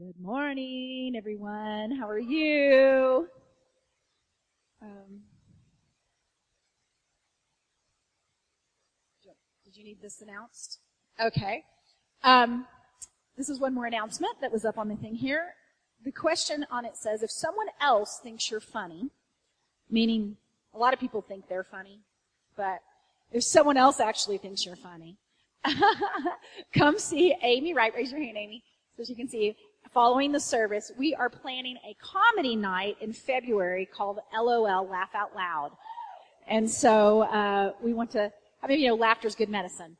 Good morning, everyone. How are you? Um, did you need this announced? Okay. Um, this is one more announcement that was up on the thing here. The question on it says, if someone else thinks you're funny, meaning a lot of people think they're funny, but if someone else actually thinks you're funny, come see Amy Wright. Raise your hand, Amy, so she can see you following the service, we are planning a comedy night in February called LOL, Laugh Out Loud. And so, uh, we want to, I mean, you know, laughter's good medicine.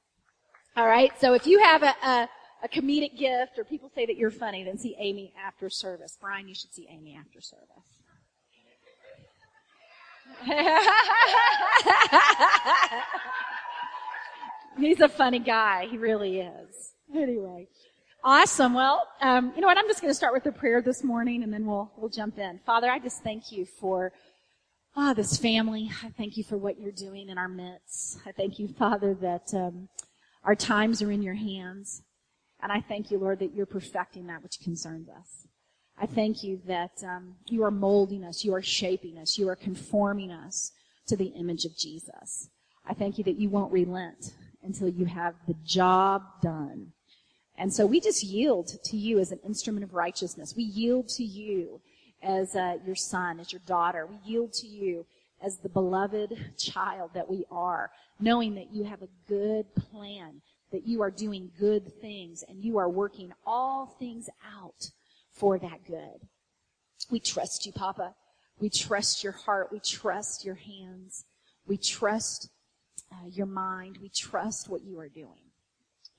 All right. So if you have a, a, a comedic gift or people say that you're funny, then see Amy after service. Brian, you should see Amy after service. He's a funny guy. He really is. Anyway. Awesome. Well, um, you know what? I'm just going to start with a prayer this morning, and then we'll we'll jump in. Father, I just thank you for ah this family. I thank you for what you're doing in our midst. I thank you, Father, that um, our times are in your hands, and I thank you, Lord, that you're perfecting that which concerns us. I thank you that um, you are molding us, you are shaping us, you are conforming us to the image of Jesus. I thank you that you won't relent until you have the job done. And so we just yield to you as an instrument of righteousness. We yield to you as uh, your son, as your daughter. We yield to you as the beloved child that we are, knowing that you have a good plan, that you are doing good things, and you are working all things out for that good. We trust you, Papa. We trust your heart. We trust your hands. We trust uh, your mind. We trust what you are doing.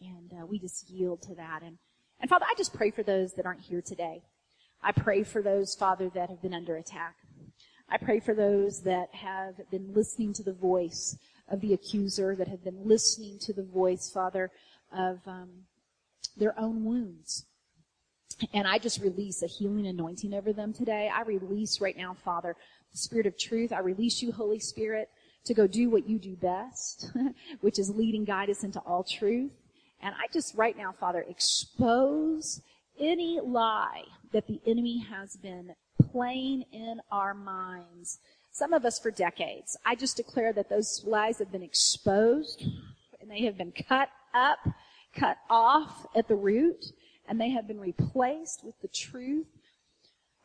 And uh, we just yield to that. And, and Father, I just pray for those that aren't here today. I pray for those, Father, that have been under attack. I pray for those that have been listening to the voice of the accuser, that have been listening to the voice, Father, of um, their own wounds. And I just release a healing anointing over them today. I release right now, Father, the Spirit of truth. I release you, Holy Spirit, to go do what you do best, which is lead and guide us into all truth. And I just right now, Father, expose any lie that the enemy has been playing in our minds. Some of us for decades. I just declare that those lies have been exposed and they have been cut up, cut off at the root, and they have been replaced with the truth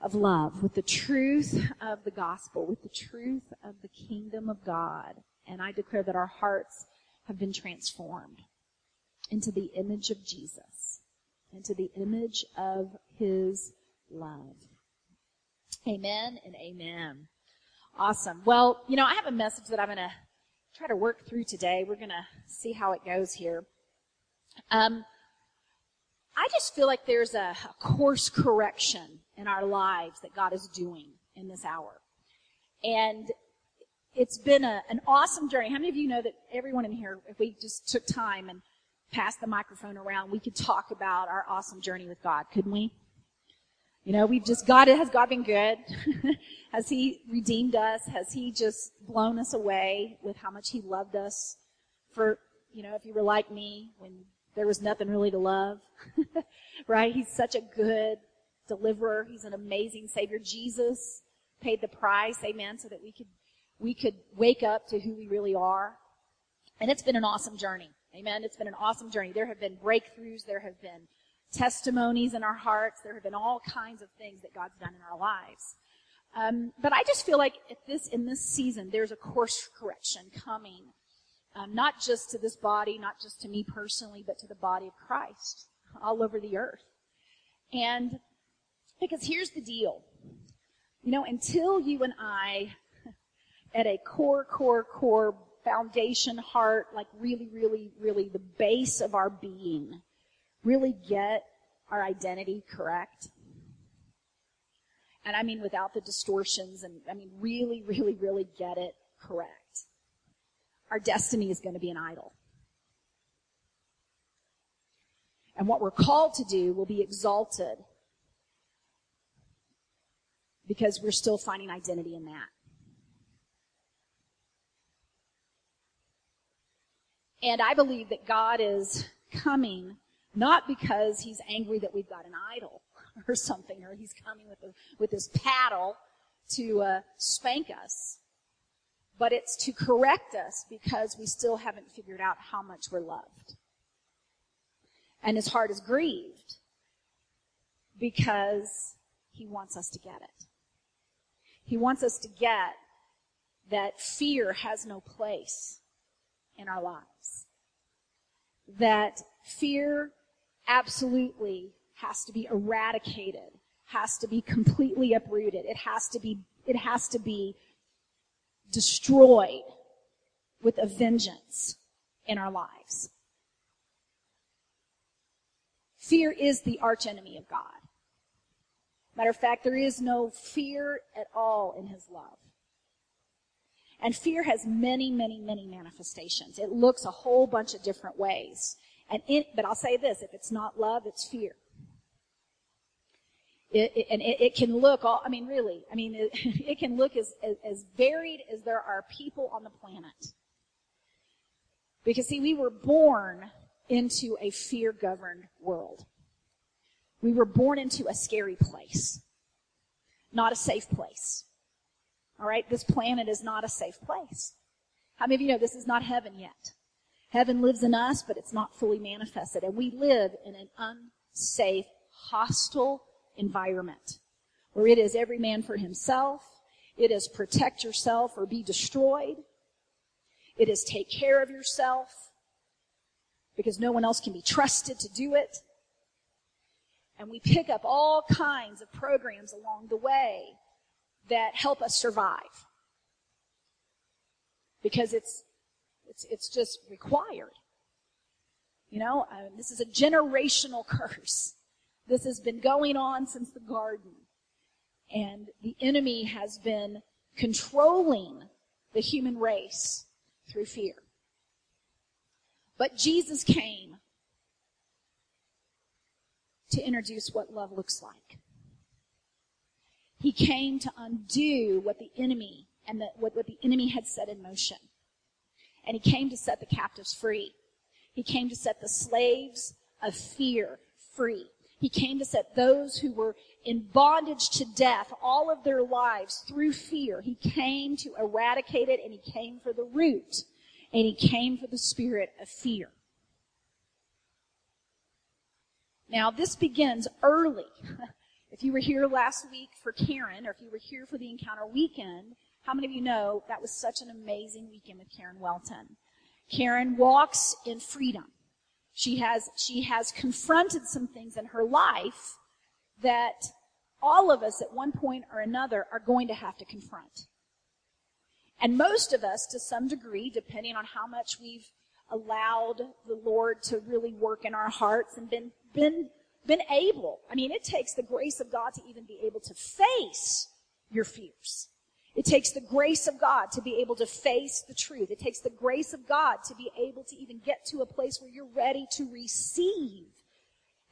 of love, with the truth of the gospel, with the truth of the kingdom of God. And I declare that our hearts have been transformed into the image of Jesus, into the image of his love. Amen and amen. Awesome. Well, you know, I have a message that I'm going to try to work through today. We're going to see how it goes here. Um, I just feel like there's a, a course correction in our lives that God is doing in this hour. And it's been a, an awesome journey. How many of you know that everyone in here, if we just took time and pass the microphone around, we could talk about our awesome journey with God, couldn't we? You know, we've just, God, has God been good? has He redeemed us? Has He just blown us away with how much He loved us? For, you know, if you were like me, when there was nothing really to love, right? He's such a good deliverer. He's an amazing Savior. Jesus paid the price, amen, so that we could, we could wake up to who we really are. And it's been an awesome journey. Amen. It's been an awesome journey. There have been breakthroughs. There have been testimonies in our hearts. There have been all kinds of things that God's done in our lives. Um, but I just feel like this in this season, there's a course correction coming, um, not just to this body, not just to me personally, but to the body of Christ all over the earth. And because here's the deal, you know, until you and I, at a core, core, core foundation, heart, like really, really, really the base of our being, really get our identity correct. And I mean without the distortions and I mean really, really, really get it correct. Our destiny is going to be an idol. And what we're called to do will be exalted because we're still finding identity in that. And I believe that God is coming not because he's angry that we've got an idol, or something, or he's coming with a, with his paddle to uh, spank us. But it's to correct us because we still haven't figured out how much we're loved. And his heart is grieved because he wants us to get it. He wants us to get that fear has no place in our lives. That fear absolutely has to be eradicated, has to be completely uprooted. It has to be, it has to be destroyed with a vengeance in our lives. Fear is the archenemy of God. Matter of fact, there is no fear at all in his love. And fear has many, many, many manifestations. It looks a whole bunch of different ways. And it, but I'll say this, if it's not love, it's fear. It, it, and it, can look all, I mean, really, I mean, it, can look as, as, as varied as there are people on the planet. Because see, we were born into a fear governed world. We were born into a scary place, not a safe place. All right, this planet is not a safe place. How many of you know this is not heaven yet? Heaven lives in us, but it's not fully manifested, and we live in an unsafe, hostile environment where it is every man for himself. It is protect yourself or be destroyed. It is take care of yourself because no one else can be trusted to do it. And we pick up all kinds of programs along the way that help us survive. Because it's, it's, it's just required. You know, uh, this is a generational curse. This has been going on since the garden. And the enemy has been controlling the human race through fear. But Jesus came to introduce what love looks like. He came to undo what the enemy and the, what, what the enemy had set in motion. And he came to set the captives free. He came to set the slaves of fear free. He came to set those who were in bondage to death all of their lives through fear. He came to eradicate it and he came for the root and he came for the spirit of fear. Now this begins early. if you were here last week for Karen or if you were here for the encounter weekend, how many of you know that was such an amazing weekend with Karen Welton? Karen walks in freedom. She has, she has confronted some things in her life that all of us at one point or another are going to have to confront. And most of us, to some degree, depending on how much we've allowed the Lord to really work in our hearts and been, been, been able. I mean, it takes the grace of God to even be able to face your fears. It takes the grace of God to be able to face the truth. It takes the grace of God to be able to even get to a place where you're ready to receive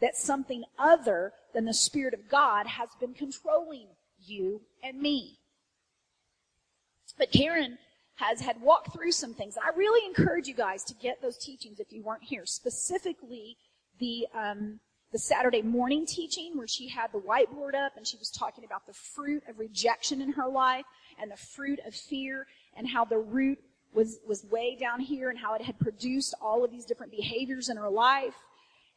that something other than the Spirit of God has been controlling you and me. But Karen has had walked through some things. I really encourage you guys to get those teachings if you weren't here. Specifically, the um, the Saturday morning teaching where she had the whiteboard up and she was talking about the fruit of rejection in her life and the fruit of fear and how the root was, was way down here and how it had produced all of these different behaviors in her life.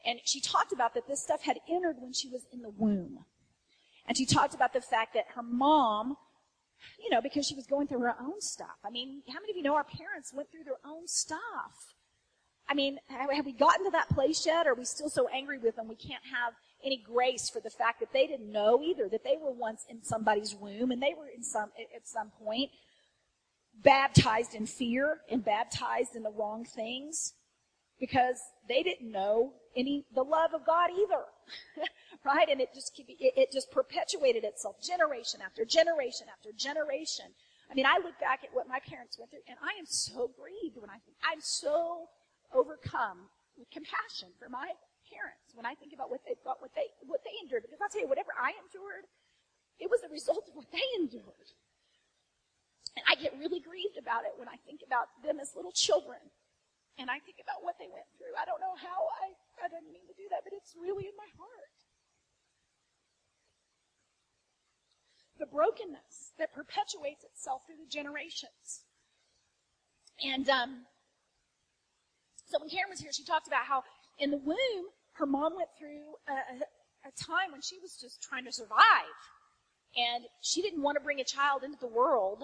And she talked about that this stuff had entered when she was in the womb. And she talked about the fact that her mom, you know, because she was going through her own stuff. I mean, how many of you know our parents went through their own stuff? I mean, have we gotten to that place yet? Are we still so angry with them we can't have any grace for the fact that they didn't know either, that they were once in somebody's womb and they were in some, at some point baptized in fear and baptized in the wrong things because they didn't know any, the love of God either. right? And it just, it just perpetuated itself generation after generation after generation. I mean, I look back at what my parents went through and I am so grieved when I think, I'm so overcome with compassion for my parents when I think about what they thought, what they, what they endured. Because I'll tell you, whatever I endured, it was a result of what they endured. And I get really grieved about it when I think about them as little children. And I think about what they went through. I don't know how I, I didn't mean to do that, but it's really in my heart. The brokenness that perpetuates itself through the generations. And um, so when Karen was here, she talked about how in the womb, her mom went through a, a, a time when she was just trying to survive. And she didn't want to bring a child into the world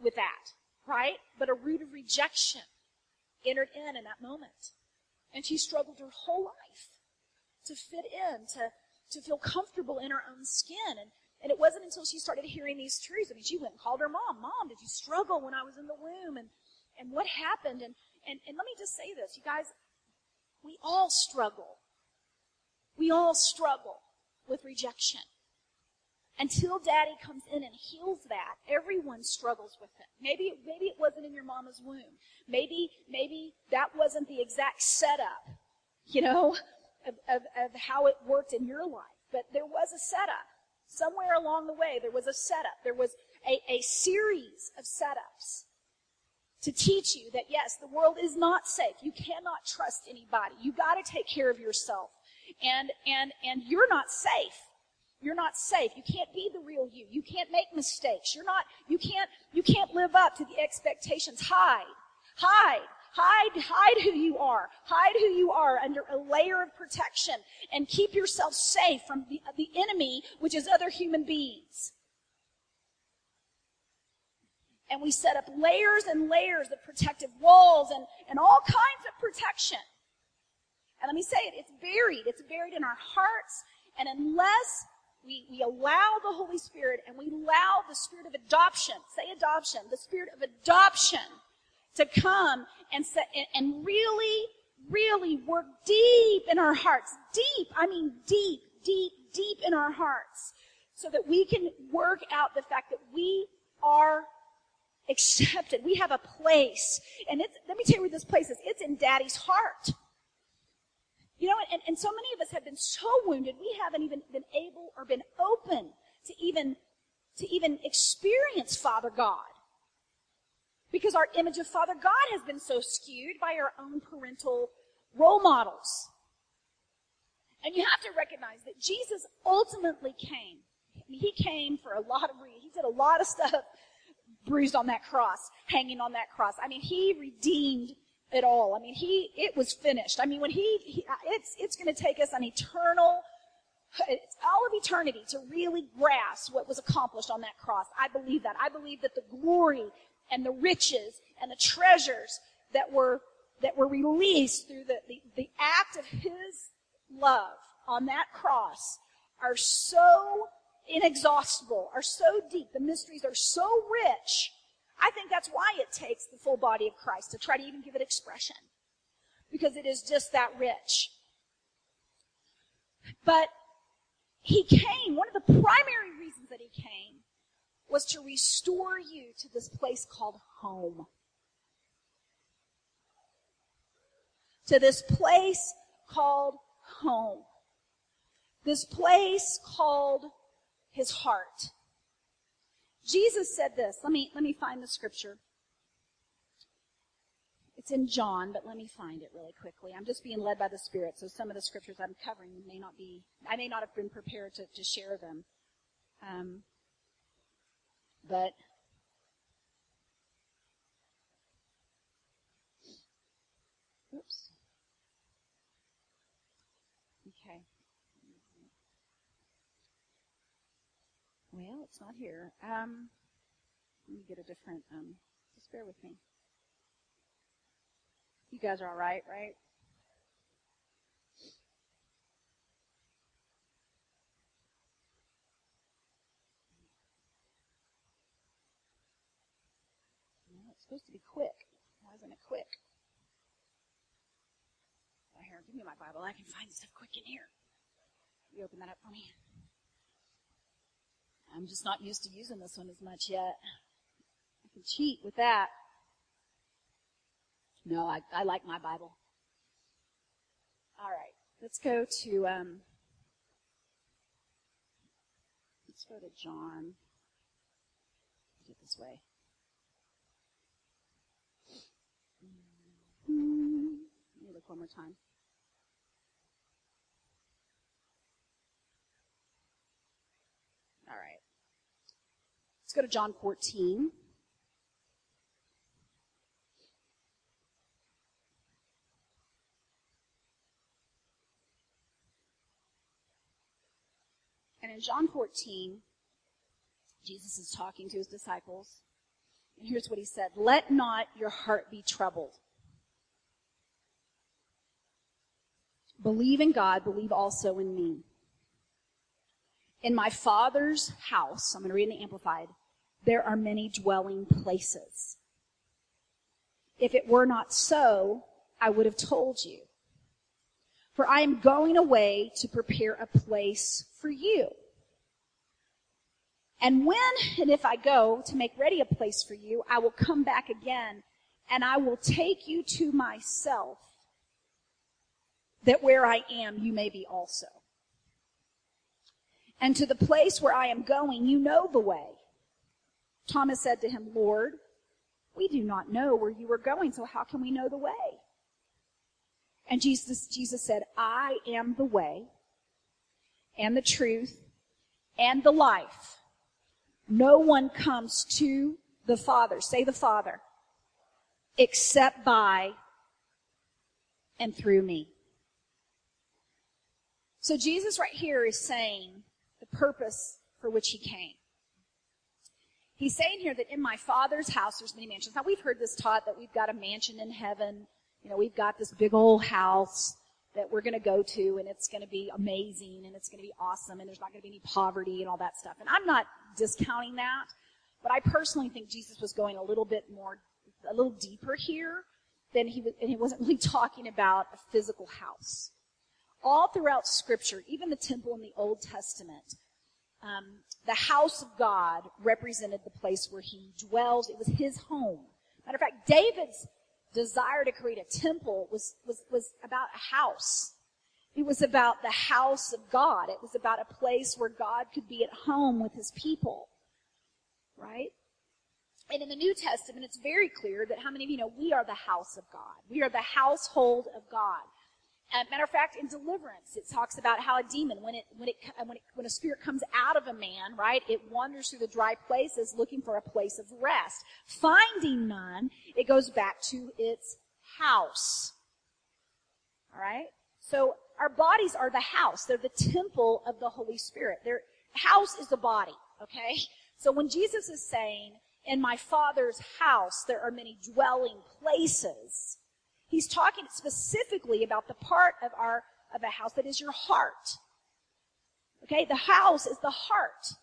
with that, right? But a root of rejection entered in in that moment. And she struggled her whole life to fit in, to, to feel comfortable in her own skin. And, and it wasn't until she started hearing these truths. I mean, she went and called her mom. Mom, did you struggle when I was in the womb? And, and what happened? And, and, and let me just say this, you guys, we all struggle. We all struggle with rejection. Until daddy comes in and heals that, everyone struggles with it. Maybe, maybe it wasn't in your mama's womb. Maybe, maybe that wasn't the exact setup, you know, of, of, of how it worked in your life. But there was a setup. Somewhere along the way, there was a setup. There was a, a series of setups to teach you that yes, the world is not safe. You cannot trust anybody. You gotta take care of yourself. And, and, and you're not safe. You're not safe. You can't be the real you. You can't make mistakes. You're not, you can't, you can't live up to the expectations. Hide. Hide. Hide, hide who you are. Hide who you are under a layer of protection and keep yourself safe from the, the enemy, which is other human beings. And we set up layers and layers of protective walls and, and all kinds of protection. And let me say it, it's buried. It's buried in our hearts. And unless we, we allow the Holy Spirit and we allow the spirit of adoption, say adoption, the spirit of adoption to come and, set, and, and really, really work deep in our hearts. Deep, I mean deep, deep, deep in our hearts so that we can work out the fact that we are accepted. We have a place. And it's, let me tell you where this place is. It's in daddy's heart. You know, and, and so many of us have been so wounded, we haven't even been able or been open to even, to even experience Father God. Because our image of Father God has been so skewed by our own parental role models. And you have to recognize that Jesus ultimately came. He came for a lot of reasons. He did a lot of stuff bruised on that cross, hanging on that cross. I mean, he redeemed it all. I mean, he, it was finished. I mean, when he, he it's, it's going to take us an eternal, it's all of eternity to really grasp what was accomplished on that cross. I believe that. I believe that the glory and the riches and the treasures that were, that were released through the, the, the act of his love on that cross are so inexhaustible, are so deep, the mysteries are so rich. I think that's why it takes the full body of Christ to try to even give it expression. Because it is just that rich. But he came, one of the primary reasons that he came was to restore you to this place called home. To this place called home. This place called his heart. Jesus said this. Let me, let me find the scripture. It's in John, but let me find it really quickly. I'm just being led by the Spirit, so some of the scriptures I'm covering may not be, I may not have been prepared to, to share them. Um, but oops. Okay. Well, it's not here. Um, let me get a different. Um, just bear with me. You guys are all right, right? it's supposed to be quick. Why isn't it quick? Oh, here, give me my Bible. I can find stuff quick in here. You open that up for me. I'm just not used to using this one as much yet. I can cheat with that. No, I, I like my Bible. All right, let's go to um, let's go to John. It this way. Let me look one more time. All right. Let's go to John 14. And in John 14, Jesus is talking to his disciples. And here's what he said Let not your heart be troubled. Believe in God, believe also in me. In my Father's house, I'm going to read in the Amplified, there are many dwelling places. If it were not so, I would have told you. For I am going away to prepare a place for you. And when and if I go to make ready a place for you, I will come back again and I will take you to myself that where I am, you may be also. And to the place where I am going, you know the way. Thomas said to him, Lord, we do not know where you are going, so how can we know the way? And Jesus, Jesus said, I am the way and the truth and the life. No one comes to the Father, say the Father, except by and through me. So Jesus right here is saying purpose for which he came. He's saying here that in my father's house there's many mansions. Now we've heard this taught that we've got a mansion in heaven. You know, we've got this big old house that we're going to go to and it's going to be amazing and it's going to be awesome and there's not going to be any poverty and all that stuff. And I'm not discounting that, but I personally think Jesus was going a little bit more, a little deeper here than he was, and he wasn't really talking about a physical house. All throughout scripture, even the temple in the Old Testament, um, the house of God represented the place where he dwells. It was his home. Matter of fact, David's desire to create a temple was, was, was about a house. It was about the house of God. It was about a place where God could be at home with his people. Right? And in the New Testament, it's very clear that how many of you know we are the house of God? We are the household of God. Uh, matter of fact, in deliverance, it talks about how a demon, when it, when it, when it, when a spirit comes out of a man, right, it wanders through the dry places looking for a place of rest. Finding none, it goes back to its house. Alright? So, our bodies are the house. They're the temple of the Holy Spirit. Their house is the body, okay? So when Jesus is saying, in my Father's house there are many dwelling places, He's talking specifically about the part of our, of a house that is your heart. Okay? The house is the heart.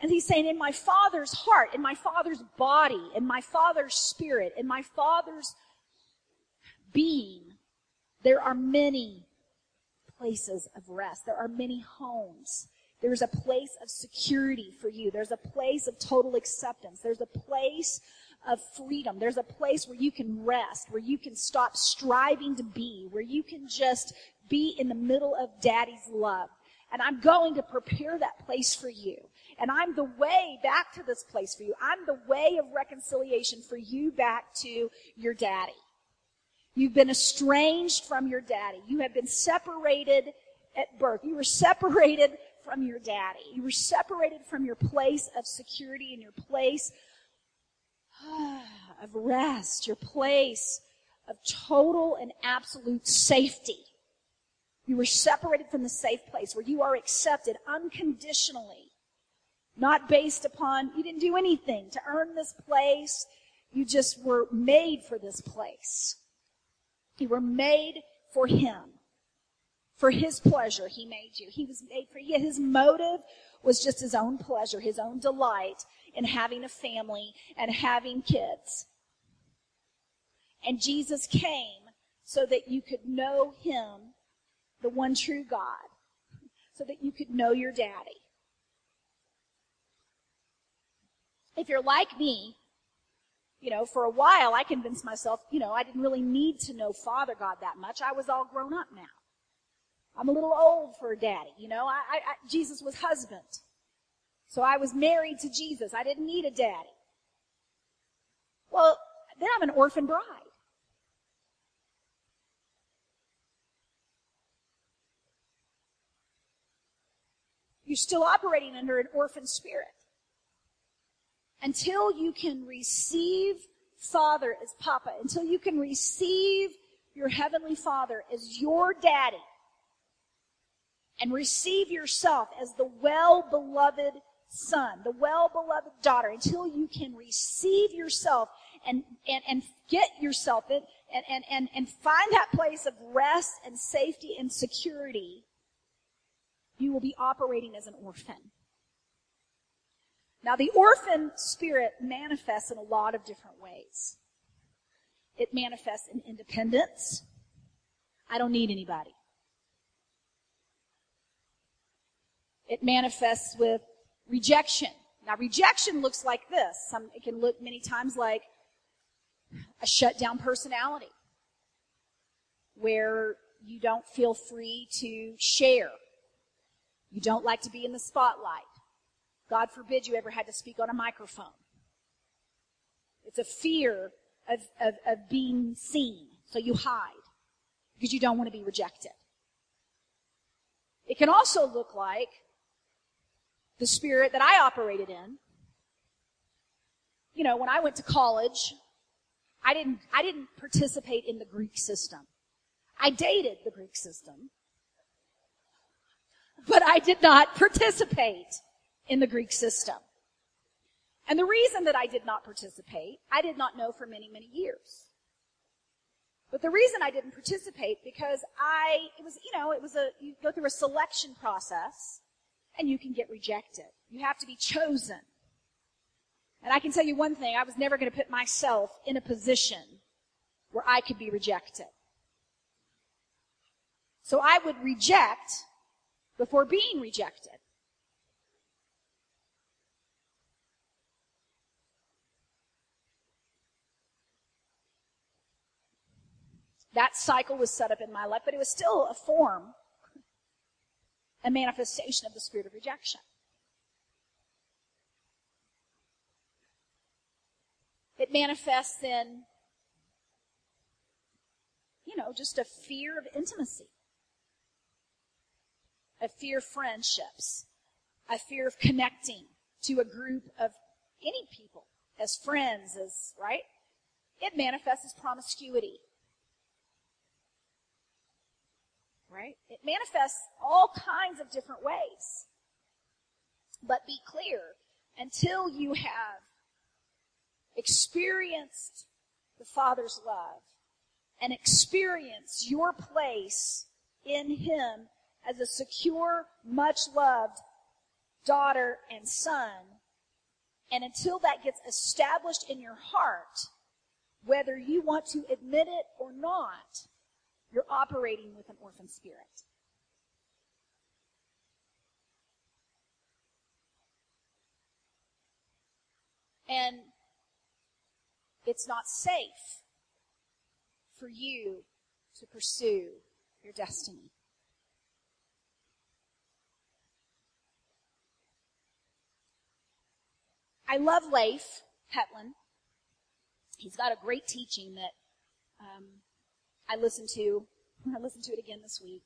And he's saying, in my father's heart, in my father's body, in my father's spirit, in my father's being, there are many places of rest. There are many homes. There's a place of security for you. There's a place of total acceptance. There's a place of freedom. There's a place where you can rest, where you can stop striving to be, where you can just be in the middle of daddy's love. And I'm going to prepare that place for you. And I'm the way back to this place for you. I'm the way of reconciliation for you back to your daddy. You've been estranged from your daddy. You have been separated at birth. You were separated from your daddy. You were separated from your place of security and your place of rest, your place of total and absolute safety. You were separated from the safe place where you are accepted unconditionally, not based upon, you didn't do anything to earn this place. You just were made for this place. You were made for Him. For His pleasure, He made you. He was made for you. His motive was just His own pleasure, His own delight in having a family and having kids. And Jesus came so that you could know Him, the one true God, so that you could know your daddy. If you're like me, you know, for a while I convinced myself, you know, I didn't really need to know Father God that much. I was all grown up now. I'm a little old for a daddy, you know. I, I, Jesus was husband. So I was married to Jesus. I didn't need a daddy. Well, then I'm an orphan bride. You're still operating under an orphan spirit. until you can receive Father as Papa, until you can receive your Heavenly Father as your daddy, and receive yourself as the well-beloved son, the well-beloved daughter, until you can receive yourself and, and, and get yourself in, and, and, and, and find that place of rest and safety and security, you will be operating as an orphan. Now, the orphan spirit manifests in a lot of different ways. It manifests in independence. I don't need anybody. It manifests with rejection. Now, rejection looks like this. Some, it can look many times like a shut down personality where you don't feel free to share. You don't like to be in the spotlight. God forbid you ever had to speak on a microphone. It's a fear of, of, of being seen, so you hide because you don't want to be rejected. It can also look like the spirit that I operated in. You know, when I went to college, I didn't, I didn't participate in the Greek system. I dated the Greek system, but I did not participate in the Greek system. And the reason that I did not participate, I did not know for many, many years. But the reason I didn't participate because I, it was, you know, it was a, you go through a selection process and you can get rejected. You have to be chosen. And I can tell you one thing, I was never going to put myself in a position where I could be rejected. So I would reject before being rejected. That cycle was set up in my life, but it was still a form a manifestation of the spirit of rejection. It manifests in, you know, just a fear of intimacy, a fear of friendships, a fear of connecting to a group of any people as friends, as, right? It manifests as promiscuity. Right? It manifests all kinds of different ways. But be clear, until you have experienced the Father's love and experience your place in Him as a secure, much loved daughter and son, and until that gets established in your heart, whether you want to admit it or not, you're operating with an orphan spirit. And it's not safe for you to pursue your destiny. I love Leif Hetland. He's got a great teaching that um, I listened to, I listened to it again this week,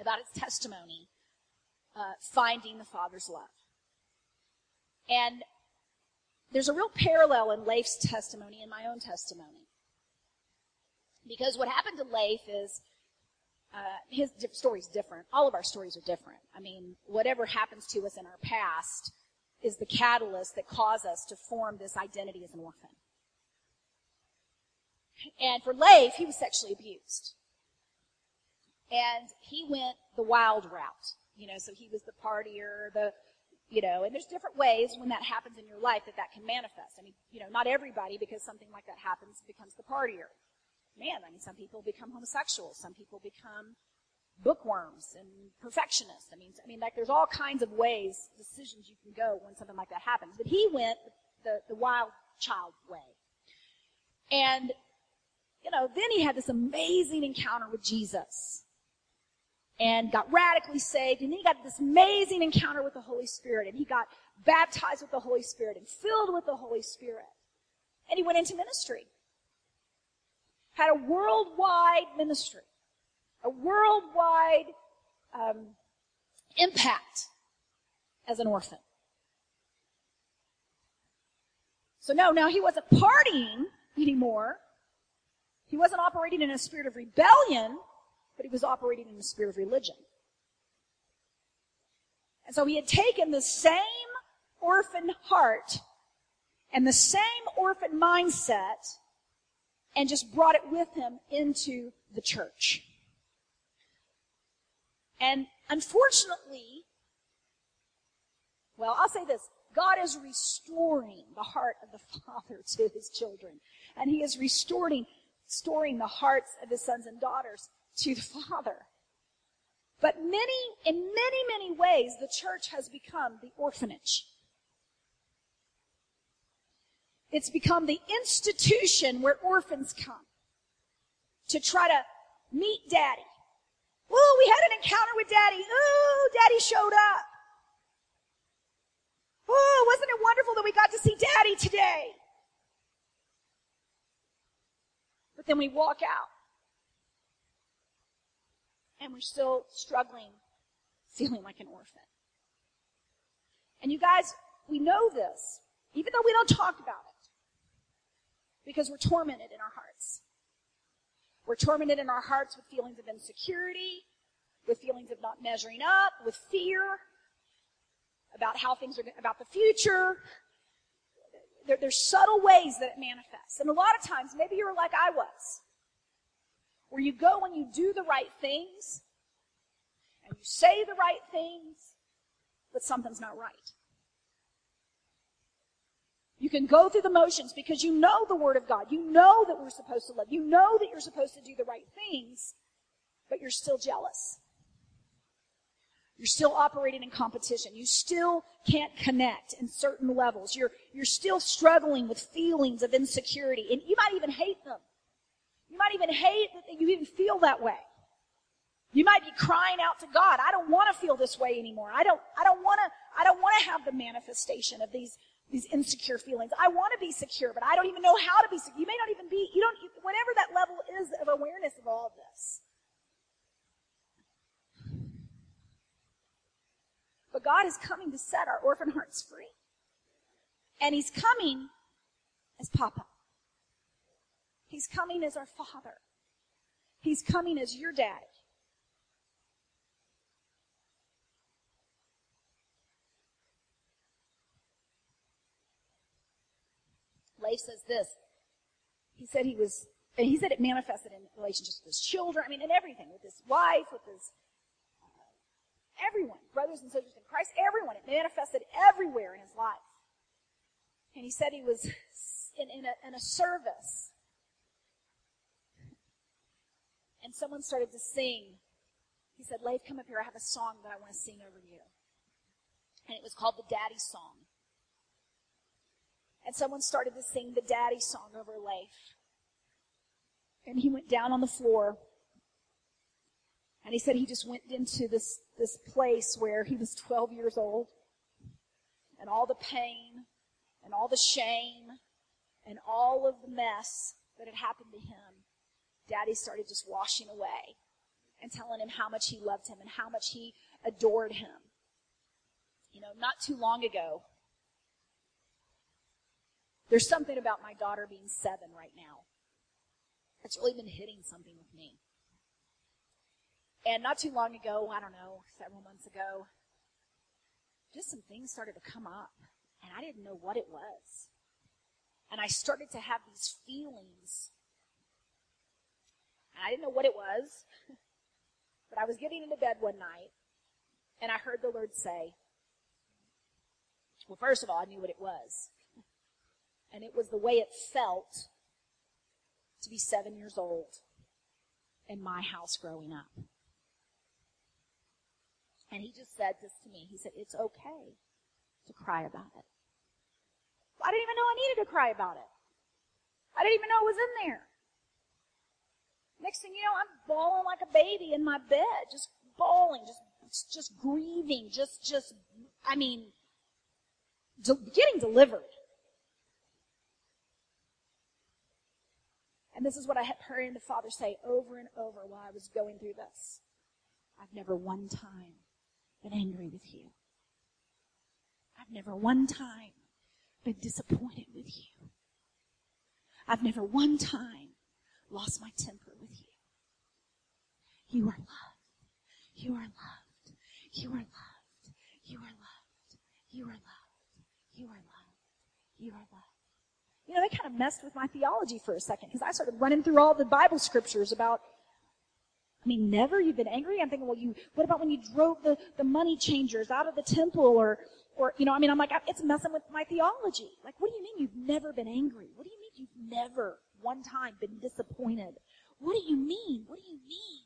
about its testimony, uh, finding the Father's love. And there's a real parallel in Leif's testimony and my own testimony. Because what happened to Leif is, uh, his story is different. All of our stories are different. I mean, whatever happens to us in our past is the catalyst that caused us to form this identity as an orphan. And for Leif, he was sexually abused. And he went the wild route. You know, so he was the partier, the, you know, and there's different ways when that happens in your life that that can manifest. I mean, you know, not everybody, because something like that happens, becomes the partier. Man, I mean, some people become homosexuals. Some people become bookworms and perfectionists. I mean, I mean, like there's all kinds of ways, decisions you can go when something like that happens. But he went the, the wild child way. And you know, then he had this amazing encounter with Jesus and got radically saved. And then he got this amazing encounter with the Holy Spirit and he got baptized with the Holy Spirit and filled with the Holy Spirit. And he went into ministry. Had a worldwide ministry, a worldwide um, impact as an orphan. So no, now he wasn't partying anymore. He wasn't operating in a spirit of rebellion, but he was operating in a spirit of religion. And so he had taken the same orphan heart and the same orphan mindset and just brought it with him into the church. And unfortunately, well, I'll say this. God is restoring the heart of the Father to his children. And he is restoring, restoring the hearts of his sons and daughters to the Father. But many, in many, many ways, the church has become the orphanage. It's become the institution where orphans come to try to meet daddy. Oh, we had an encounter with daddy. Oh, daddy showed up. Oh, wasn't it wonderful that we got to see daddy today? Then we walk out and we're still struggling, feeling like an orphan. And you guys, we know this, even though we don't talk about it, because we're tormented in our hearts. We're tormented in our hearts with feelings of insecurity, with feelings of not measuring up, with fear about how things are, about the future. There, there's subtle ways that it manifests. And a lot of times, maybe you're like I was where you go and you do the right things and you say the right things, but something's not right. You can go through the motions because you know the Word of God. You know that we're supposed to love. You know that you're supposed to do the right things, but you're still jealous. You're still operating in competition. You still can't connect in certain levels. You're, you're still struggling with feelings of insecurity, and you might even hate them. You might even hate that you even feel that way. You might be crying out to God, I don't want to feel this way anymore. I don't, I don't want to, I don't want to have the manifestation of these, these insecure feelings. I want to be secure, but I don't even know how to be secure. You may not even be, you don't, whatever that level is of awareness of all of this. But God is coming to set our orphan hearts free. And He's coming as Papa. He's coming as our Father. He's coming as your daddy. Leif says this. He said he was, and he said it manifested in relationships with his children, I mean, in everything, with his wife, with his, everyone, brothers and sisters in Christ, everyone. It manifested everywhere in his life. And he said he was in, in, a, in a service and someone started to sing. He said, Leif, come up here. I have a song that I want to sing over you. And it was called the Daddy Song. And someone started to sing the Daddy Song over Leif. And he went down on the floor. And he said he just went into this, this place where he was 12 years old. And all the pain and all the shame and all of the mess that had happened to him Daddy started just washing away and telling him how much he loved him and how much he adored him. You know, not too long ago, there's something about my daughter being seven right now. It's really been hitting something with me. And not too long ago, I don't know, several months ago, just some things started to come up, and I didn't know what it was. And I started to have these feelings And I didn't know what it was, but I was getting into bed one night and I heard the Lord say, well, first of all, I knew what it was. And it was the way it felt to be seven years old in my house growing up. And he just said this to me. He said, it's okay to cry about it. I didn't even know I needed to cry about it. I didn't even know it was in there. Next thing you know, I'm bawling like a baby in my bed, just bawling, just, just grieving, just, just, I mean, de- getting delivered. And this is what I heard the Father say over and over while I was going through this. I've never one time been angry with you. I've never one time been disappointed with you. I've never one time lost my temper with you. You are loved. You are loved. You are loved. You are loved. You are loved. You are loved. You are loved. You know, that kind of messed with my theology for a second because I started running through all the Bible scriptures about I mean, never? You've been angry? I'm thinking, well, you, what about when you drove the, the money changers out of the temple or, or, you know, I mean, I'm like, it's messing with my theology. Like, what do you mean you've never been angry? What do you mean you've never one time been disappointed? What do you mean? What do you mean?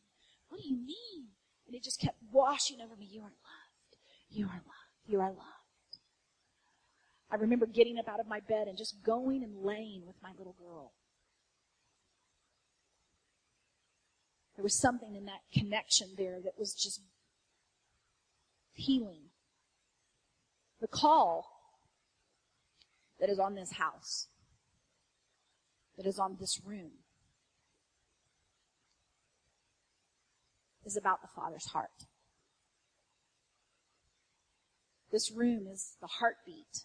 What do you mean? And it just kept washing over me. You are loved. You are loved. You are loved. I remember getting up out of my bed and just going and laying with my little girl. There was something in that connection there that was just healing. The call that is on this house, that is on this room, is about the Father's heart. This room is the heartbeat.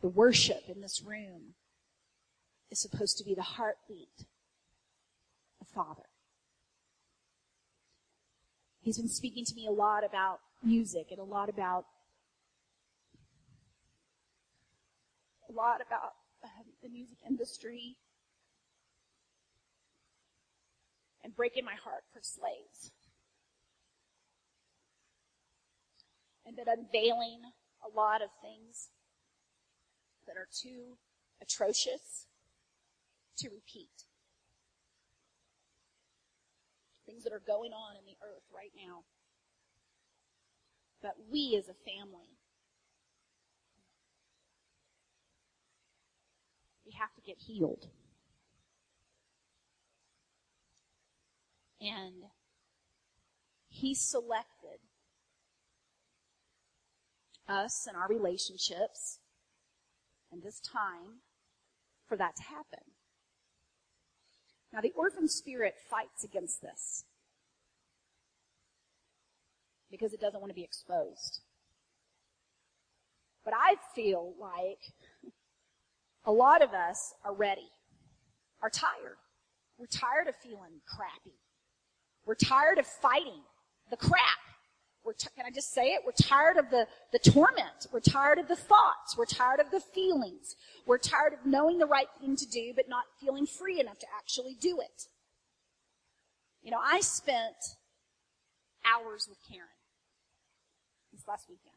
The worship in this room is supposed to be the heartbeat Father. He's been speaking to me a lot about music and a lot about a lot about um, the music industry and breaking my heart for slaves. And that unveiling a lot of things that are too atrocious to repeat. Things that are going on in the earth right now. But we as a family, we have to get healed. And he selected us and our relationships and this time for that to happen. Now, the orphan spirit fights against this because it doesn't want to be exposed. But I feel like a lot of us are ready, are tired. We're tired of feeling crappy. We're tired of fighting the crap. We're t- can I just say it? We're tired of the, the torment. We're tired of the thoughts. We're tired of the feelings. We're tired of knowing the right thing to do, but not feeling free enough to actually do it. You know, I spent hours with Karen last weekend.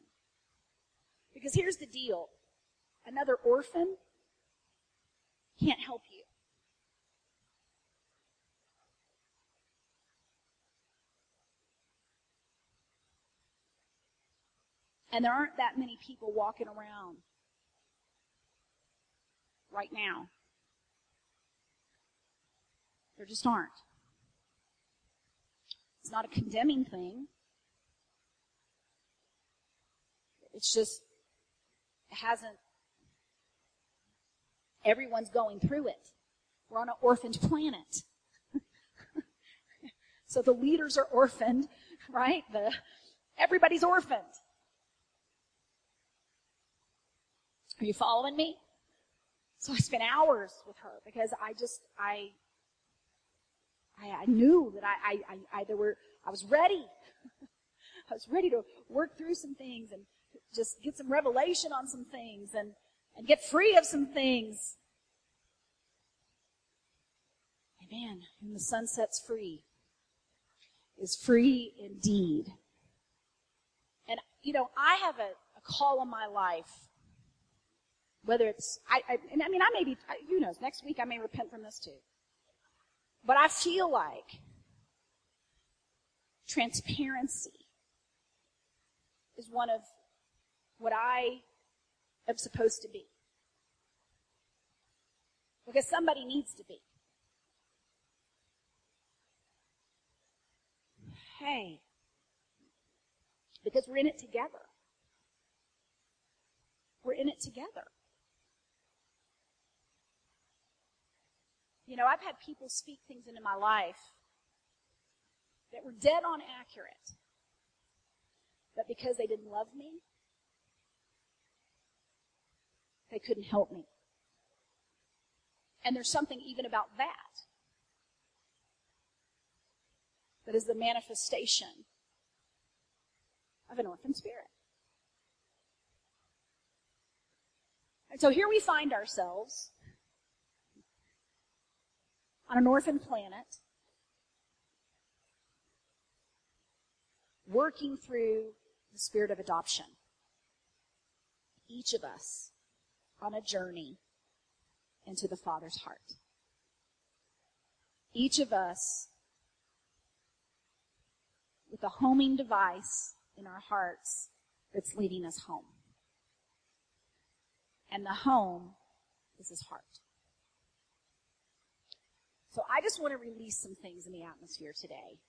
Because here's the deal. Another orphan can't help you. And there aren't that many people walking around right now. There just aren't. It's not a condemning thing. It's just, it hasn't, everyone's going through it. We're on an orphaned planet. so the leaders are orphaned, right? The, everybody's orphaned. Are you following me? So I spent hours with her because I just, I, I, I knew that I, I, I, I, there were, I was ready. I was ready to work through some things and just get some revelation on some things and, and get free of some things. Man, Whom the Son sets free is free indeed. And, you know, I have a, a call on my life whether it's, I, I, and I mean, I may be, who knows, next week I may repent from this too. But I feel like transparency is one of what I am supposed to be. Because somebody needs to be. Hey. Because we're in it together. We're in it together. You know, I've had people speak things into my life that were dead on accurate. But because they didn't love me, They couldn't help me. And there's something even about that that is the manifestation of an orphan spirit. And so here we find ourselves on an orphan planet, working through the spirit of adoption. Each of us on a journey into the Father's heart. Each of us with a homing device in our hearts that's leading us home. And the home is his heart. So I just want to release some things in the atmosphere today.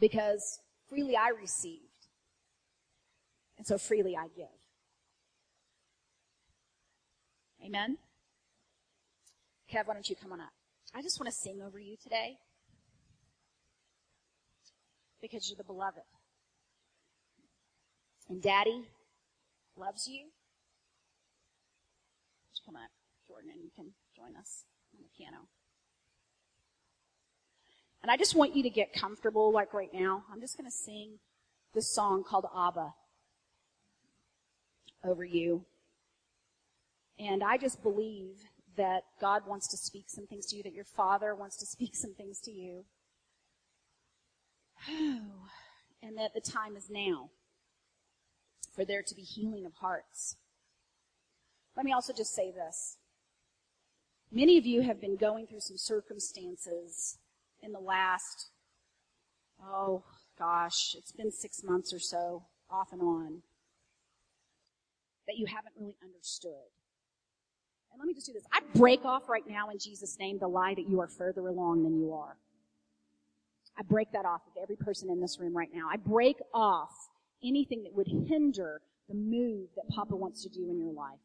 Because freely I received. And so freely I give. Amen? Kev, why don't you come on up? I just want to sing over you today. Because you're the beloved. And daddy loves you. Just come up, Jordan, and you can join us on the piano. And I just want you to get comfortable, like right now. I'm just going to sing this song called Abba over you. And I just believe that God wants to speak some things to you, that your Father wants to speak some things to you. and that the time is now for there to be healing of hearts. Let me also just say this. Many of you have been going through some circumstances in the last, oh gosh, it's been six months or so, off and on, that you haven't really understood. Let me just do this. I break off right now in Jesus' name the lie that you are further along than you are. I break that off of every person in this room right now. I break off anything that would hinder the move that Papa wants to do in your life.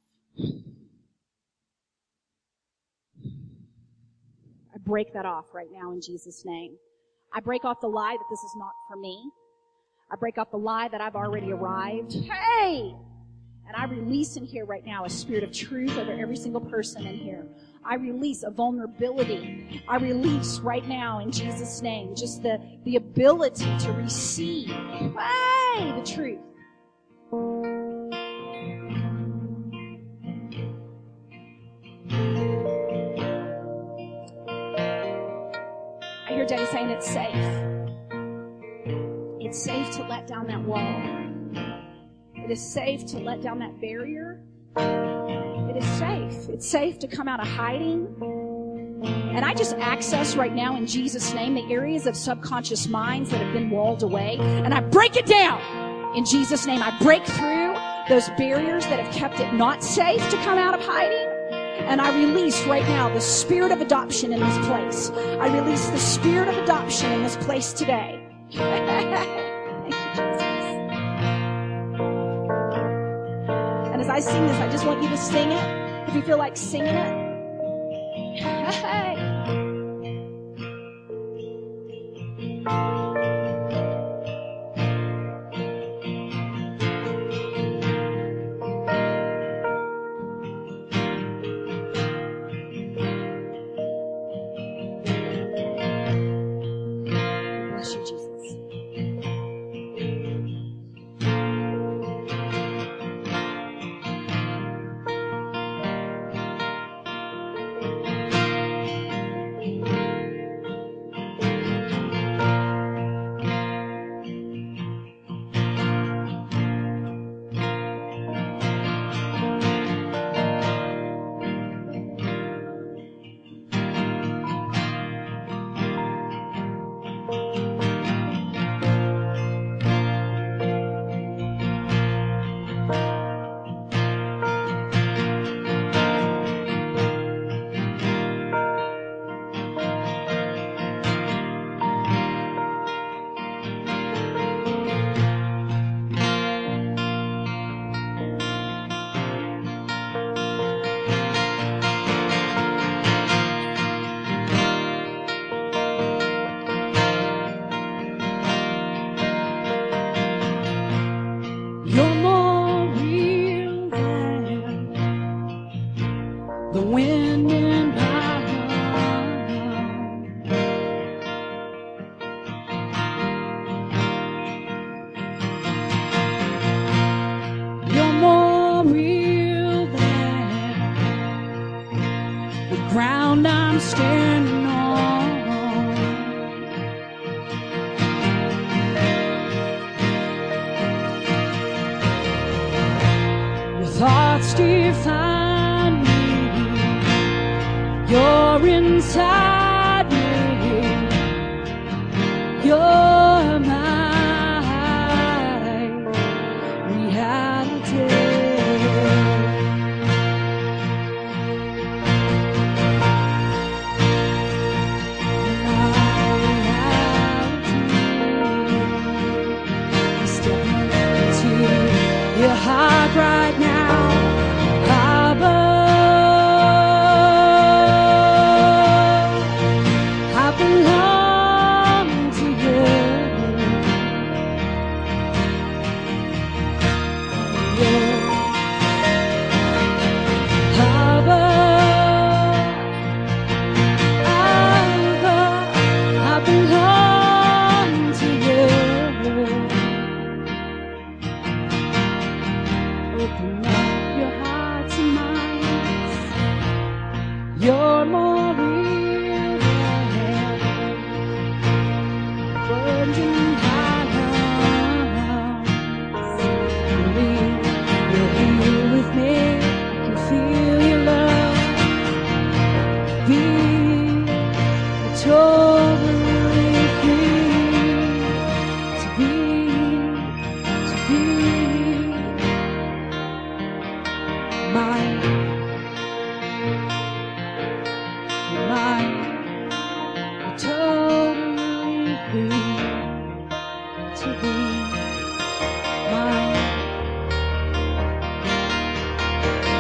I break that off right now in Jesus' name. I break off the lie that this is not for me. I break off the lie that I've already arrived. Hey! And I release in here right now a spirit of truth over every single person in here. I release a vulnerability. I release right now in Jesus' name just the, the ability to receive, hey, the truth. I hear Daddy saying it's safe. It's safe to let down that wall. It is safe to let down that barrier. It is safe. It's safe to come out of hiding. And I just access right now in Jesus' name the areas of subconscious minds that have been walled away. And I break it down in Jesus' name. I break through those barriers that have kept it not safe to come out of hiding. And I release right now the spirit of adoption in this place. I release the spirit of adoption in this place today. I sing this, I just want you to sing it. If you feel like singing it.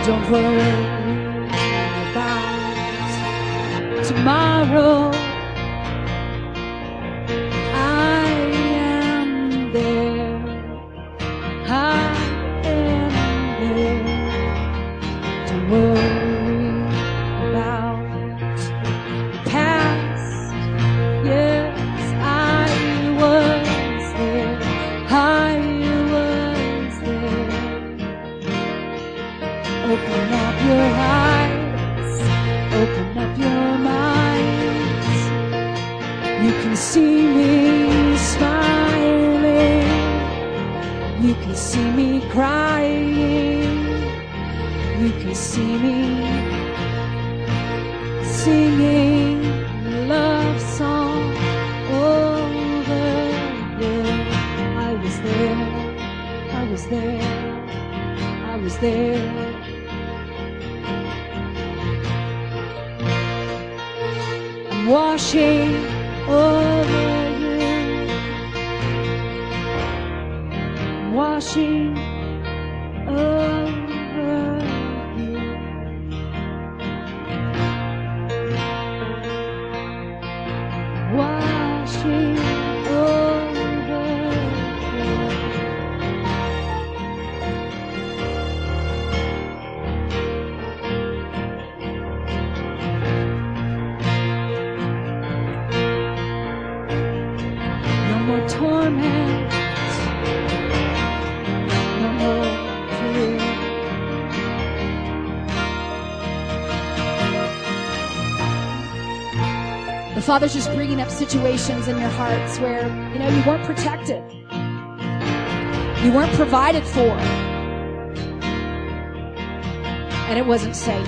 Don't worry about tomorrow. Father's just bringing up situations in your hearts where, you know, you weren't protected. You weren't provided for. And it wasn't safe.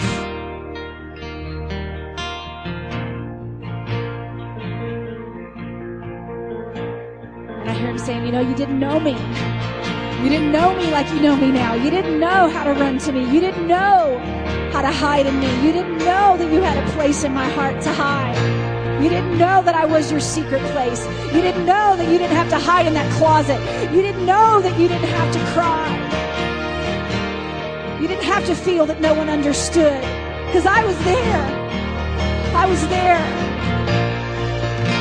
And I hear him saying, you know, you didn't know me. You didn't know me like you know me now. You didn't know how to run to me. You didn't know how to hide in me. You didn't know that you had a place in my heart to hide. You didn't know that I was your secret place. You didn't know that you didn't have to hide in that closet. You didn't know that you didn't have to cry. You didn't have to feel that no one understood. Because I was there. I was there.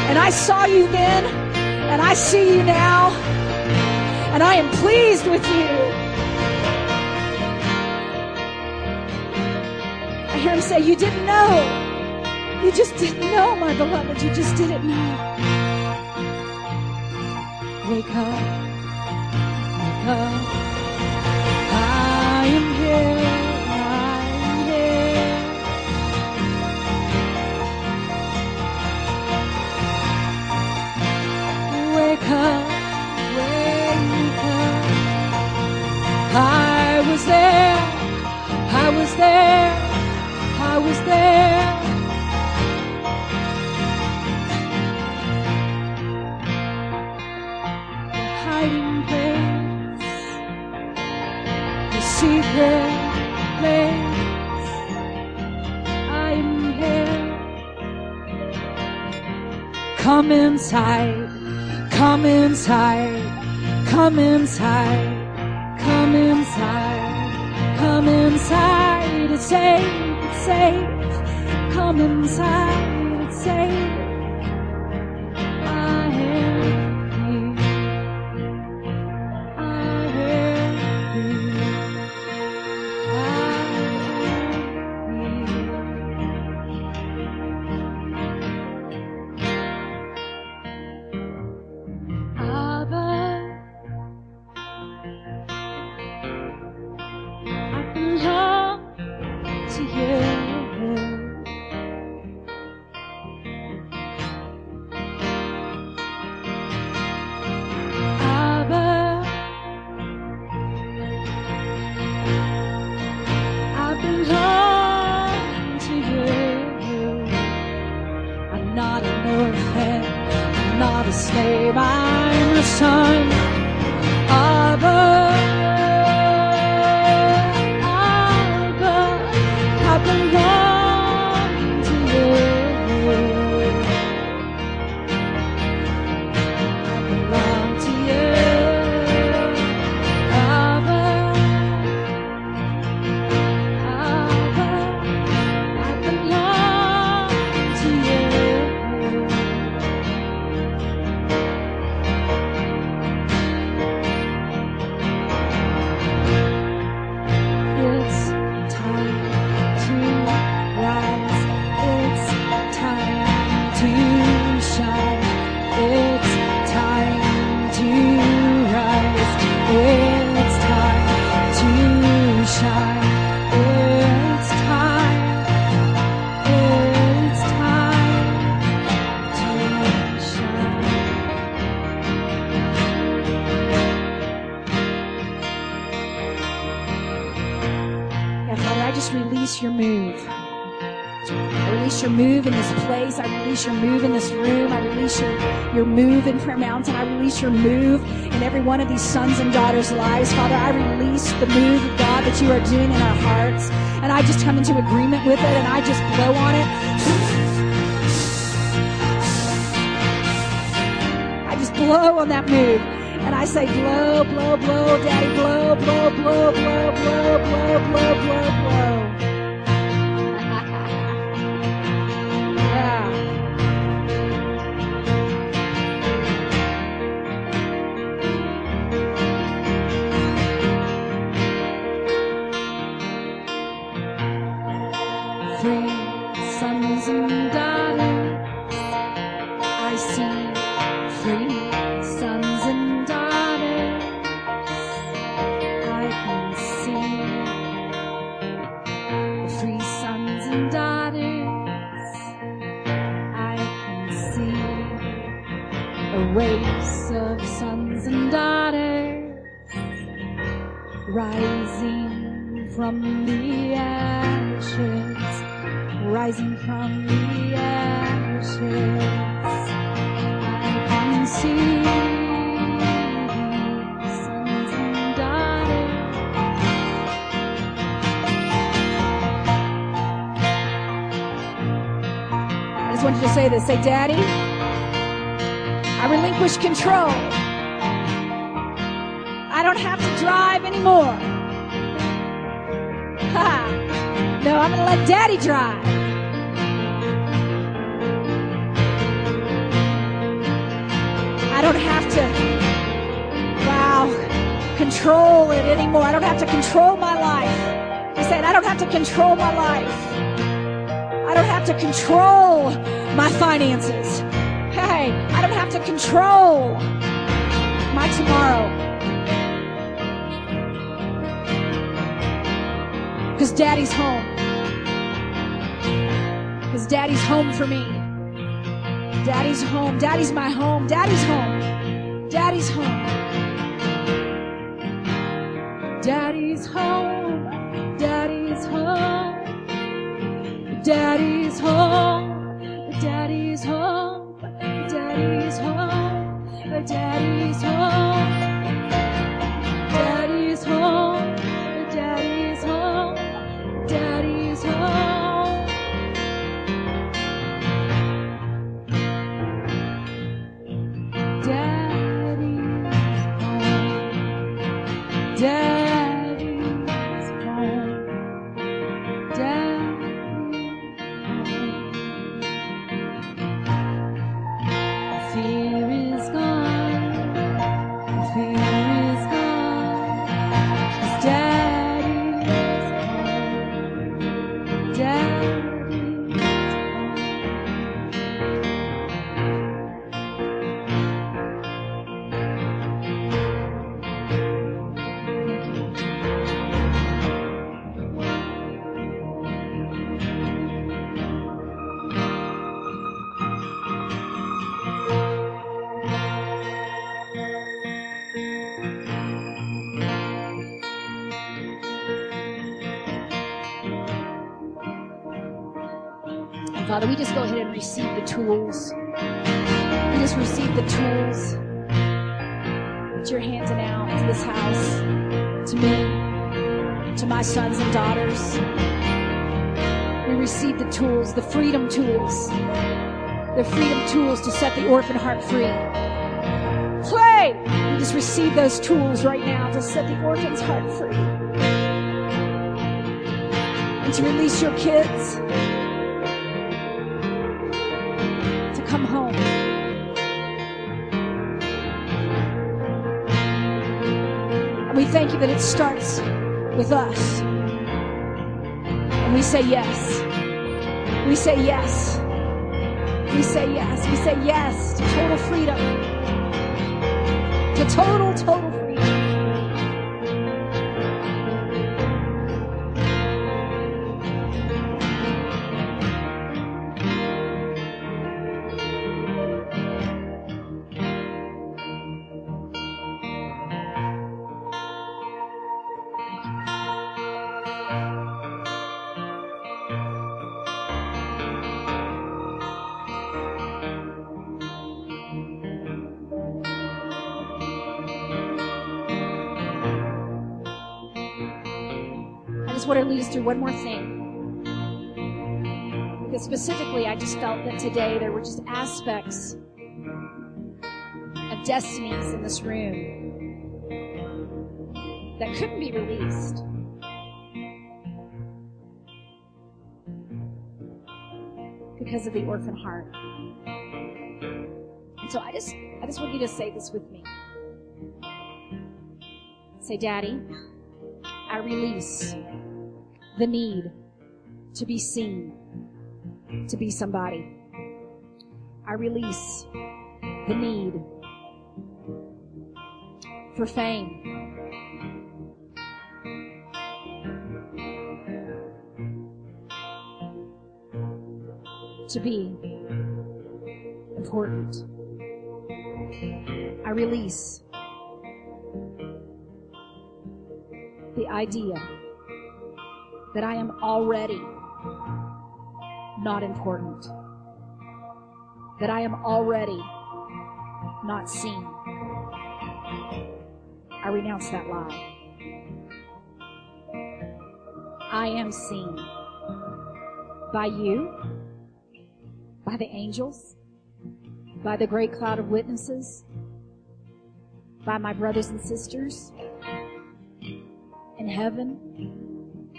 And I saw you then, and I see you now, and I am pleased with you. I hear him say, You didn't know. You just didn't know, my beloved. You just didn't know. Wake up. Wake up. I am here. I am here. Wake up. Wake up. I was there. I was there, I was there. Come inside, come inside, come inside, come inside, come inside. It's safe, it's safe. Come inside, it's safe. Belong to you. I'm not an orphan. I'm not a slave. I'm a son. These sons and daughters' lives. Father, I release the move of God that you are doing in our hearts. And I just come into agreement with it and I just blow on it. I just blow on that move. And I say, blow, blow, blow, daddy, blow, blow, blow, blow, blow, blow, blow, blow, blow. A race of sons and daughters rising from the ashes, rising from the ashes. I can see sons and daughters. I just want you to say this. Say, Daddy, I relinquish control. I don't have to drive anymore. Ha! No, I'm going to let Daddy drive. I don't have to, wow, control it anymore. I don't have to control my life. He said, I don't have to control my life. I don't have to control my finances. Hey, I don't have to control my tomorrow. Because daddy's home. Because daddy's home for me. Daddy's home. Daddy's my home. Daddy's home. Daddy's home. Daddy's home. Daddy's home. daddy's home, daddy's home, daddy's Father, we just go ahead and receive the tools. We just receive the tools that you're handing out to this house, to me, to my sons and daughters. We receive the tools, the freedom tools, the freedom tools to set the orphan heart free. Pray! We just receive those tools right now to set the orphan's heart free. And to release your kids starts with us. And we say yes. We say yes. We say yes. We say yes to total freedom. To total, total freedom. Through one more thing. Because specifically, I just felt that today there were just aspects of destinies in this room that couldn't be released. Because of the orphan heart. And so I just I just want you to say this with me. Say, Daddy, I release the need to be seen, to be somebody. I release the need for fame. To be important. I release the idea that I am already not important, that I am already not seen. I renounce that lie. I am seen by you, by the angels, by the great cloud of witnesses, by my brothers and sisters in heaven.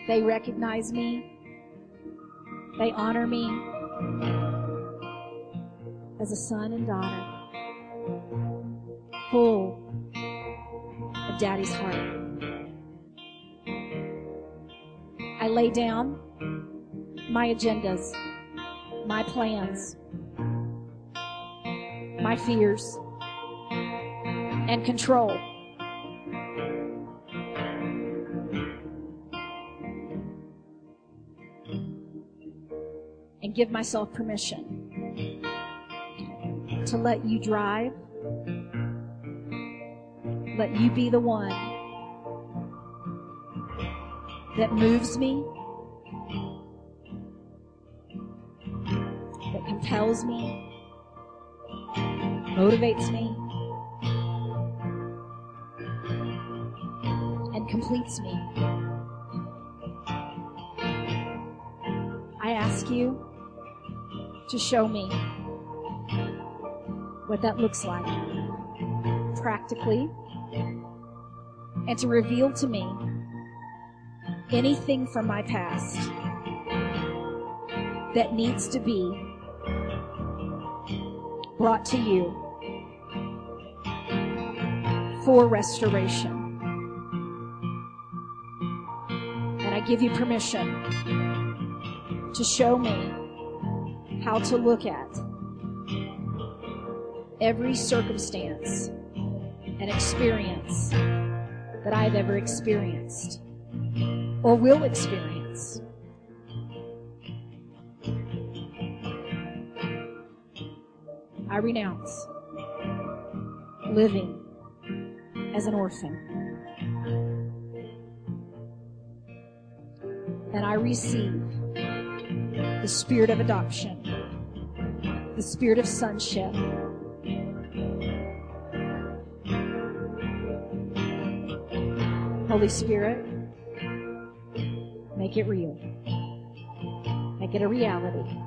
They recognize me. They honor me as a son and daughter, full of daddy's heart. I lay down my agendas, my plans, my fears, and control. Give myself permission to let you drive, let you be the one that moves me, that compels me, motivates me, and completes me. I ask you to show me what that looks like practically and to reveal to me anything from my past that needs to be brought to you for restoration. And I give you permission to show me how to look at every circumstance and experience that I've ever experienced or will experience. I renounce living as an orphan. And I receive the spirit of adoption, the spirit of sonship. Holy Spirit, make it real. Make it a reality.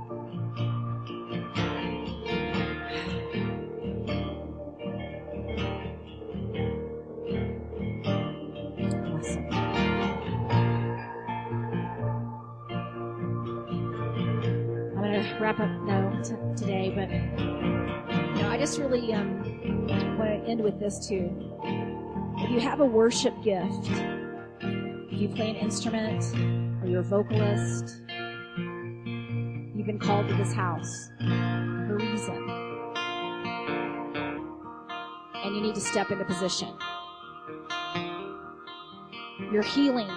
Really um, want to end with this too. If you have a worship gift, if you play an instrument or you're a vocalist, you've been called to this house for a reason. And you need to step into position. Your healing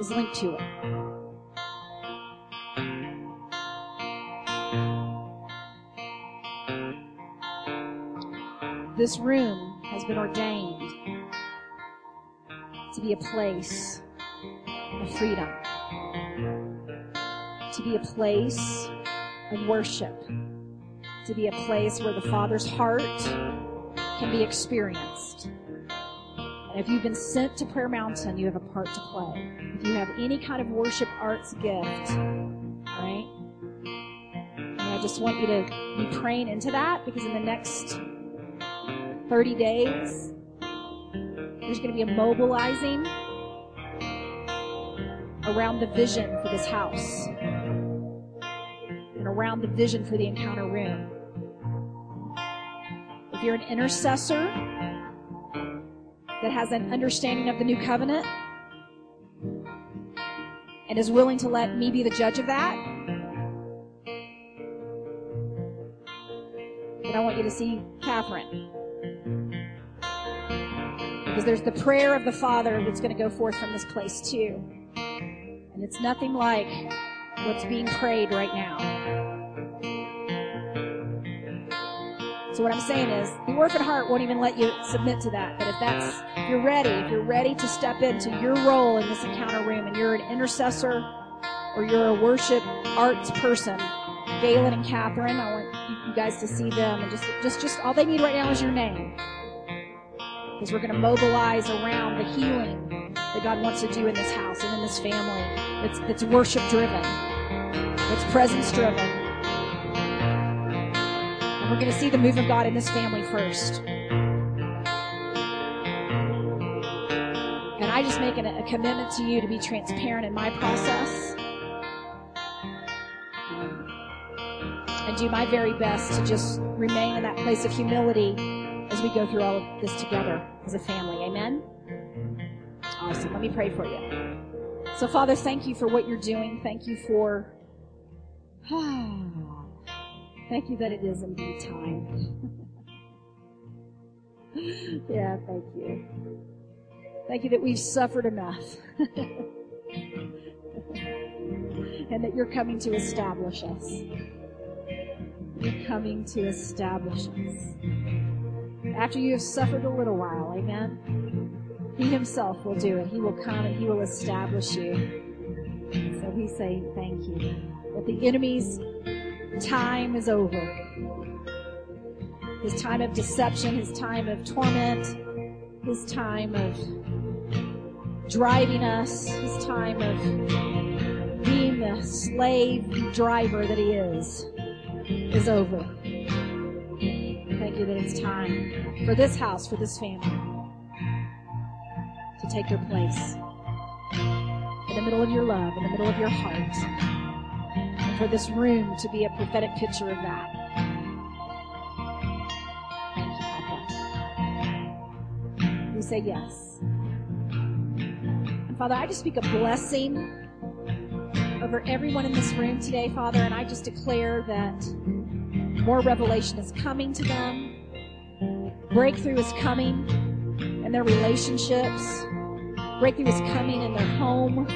is linked to it. This room has been ordained to be a place of freedom, to be a place of worship, to be a place where the Father's heart can be experienced. And if you've been sent to Prayer Mountain, you have a part to play. If you have any kind of worship arts gift, right? And I just want you to be praying into that because in the next 30 days, there's going to be a mobilizing around the vision for this house and around the vision for the encounter room. If you're an intercessor that has an understanding of the new covenant and is willing to let me be the judge of that, then I want you to see Catherine because there's the prayer of the Father that's going to go forth from this place too. And it's nothing like what's being prayed right now. So what I'm saying is, the orphan heart won't even let you submit to that. But if that's, if you're ready, if you're ready to step into your role in this encounter room and you're an intercessor or you're a worship arts person, Galen and Catherine, I want you guys to see them and just, just, just all they need right now is your name because we're going to mobilize around the healing that God wants to do in this house and in this family. It's, it's worship driven. It's presence driven. And we're going to see the move of God in this family first. And I just make a, a commitment to you to be transparent in my process. And do my very best to just remain in that place of humility as we go through all of this together as a family. Amen? Awesome. Let me pray for you. So, Father, thank you for what you're doing. Thank you for. thank you that it is indeed time. yeah, thank you. Thank you that we've suffered enough. and that you're coming to establish us. You're coming to establish us after you have suffered a little while. Amen. He himself will do it. He will come and he will establish you. So we say thank you. That the enemy's time is over. His time of deception, his time of torment, his time of driving us, his time of being the slave driver that he is, is over. Thank you that it's time for this house, for this family to take their place in the middle of your love, in the middle of your heart, and for this room to be a prophetic picture of that. Thank you, Papa. We say yes. And Father, I just speak a blessing over everyone in this room today, Father, and I just declare that more revelation is coming to them. Breakthrough is coming in their relationships. Breakthrough is coming in their home.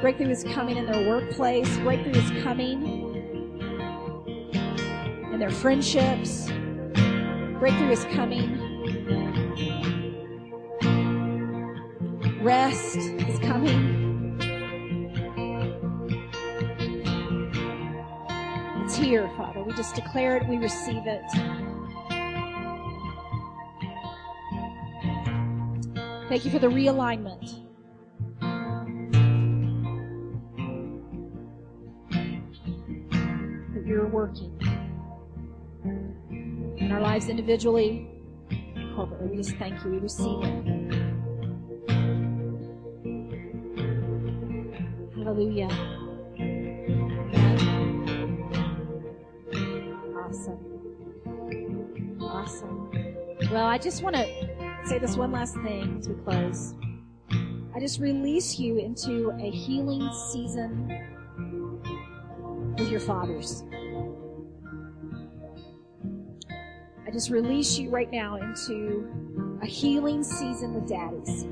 Breakthrough is coming in their workplace. Breakthrough is coming in their friendships. Breakthrough is coming. Rest is coming. Here, Father. We just declare it. We receive it. Thank you for the realignment. That you're working in our lives individually, corporately. We just thank you. We receive it. Hallelujah. Awesome. Awesome. Well, I just want to say this one last thing as we close. I just release you into a healing season with your fathers. I just release you right now into a healing season with daddies.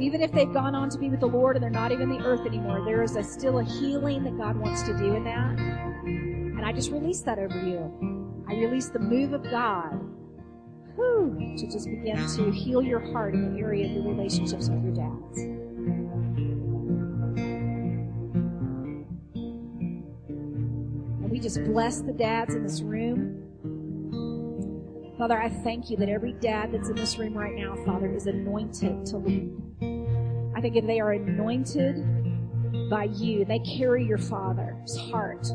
Even if they've gone on to be with the Lord and they're not even the earth anymore, there is a, still a healing that God wants to do in that. I just release that over you. I release the move of God whew, to just begin to heal your heart in the area of your relationships with your dads. And we just bless the dads in this room. Father, I thank you that every dad that's in this room right now, Father, is anointed to lead. I think if they are anointed by you, they carry your Father's heart.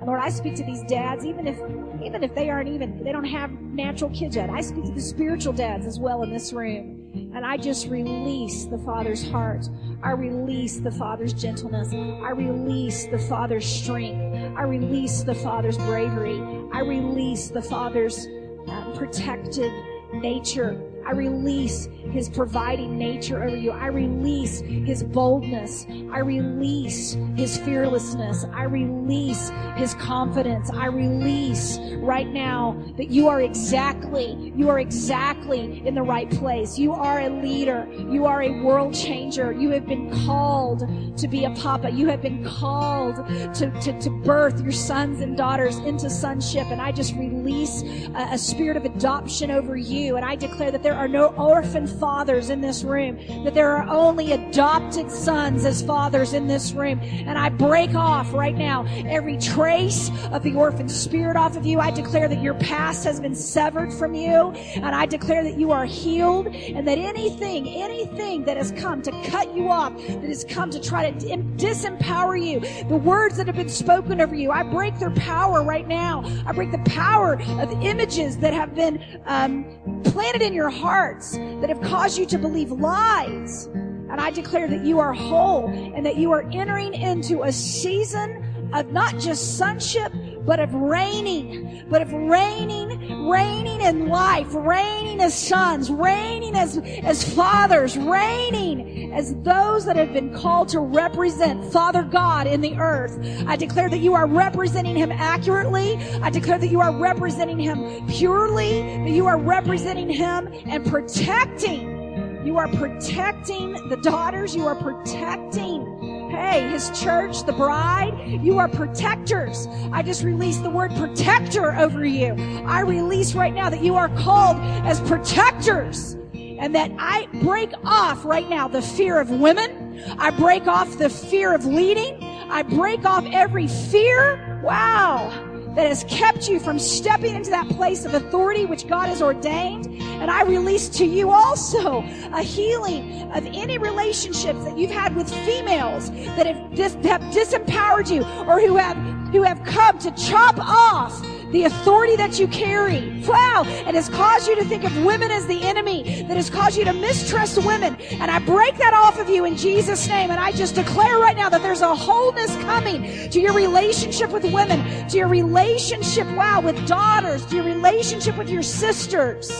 And Lord, I speak to these dads, even if even if they aren't even they don't have natural kids yet. I speak to the spiritual dads as well in this room. And I just release the Father's heart. I release the Father's gentleness. I release the Father's strength. I release the Father's bravery. I release the Father's uh, protective nature. I release his providing nature over you. I release his boldness. I release his fearlessness. I release his confidence. I release right now that you are exactly, you are exactly in the right place. You are a leader. You are a world changer. You have been called to be a papa. You have been called to, to, to birth your sons and daughters into sonship. And I just release a, a spirit of adoption over you. And I declare that there are no orphan fathers in this room, that there are only adopted sons as fathers in this room. And I break off right now every trace of the orphan spirit off of you. I declare that your past has been severed from you. And I declare that you are healed and that anything, anything that has come to cut you off, that has come to try to disempower you, the words that have been spoken over you, I break their power right now. I break the power of images that have been um, planted in your hearts that have caused you to believe lies. And I declare that you are whole and that you are entering into a season of not just sonship, but of reigning, but of reigning, reigning in life, reigning as sons, reigning as, as fathers, reigning as those that have been called to represent Father God in the earth. I declare that you are representing Him accurately. I declare that you are representing Him purely, that you are representing Him and protecting. You are protecting the daughters. You are protecting Hey, his church, the bride, you are protectors. I just release the word protector over you. I release right now that you are called as protectors and that I break off right now the fear of women. I break off the fear of leading. I break off every fear. Wow that has kept you from stepping into that place of authority which God has ordained. And I release to you also a healing of any relationships that you've had with females that have, dis- have disempowered you or who have, who have come to chop off the authority that you carry. Wow. And has caused you to think of women as the enemy, that has caused you to mistrust women. And I break that off of you in Jesus' name. And I just declare right now that there's a wholeness coming to your relationship with women, to your relationship, wow, with daughters, to your relationship with your sisters.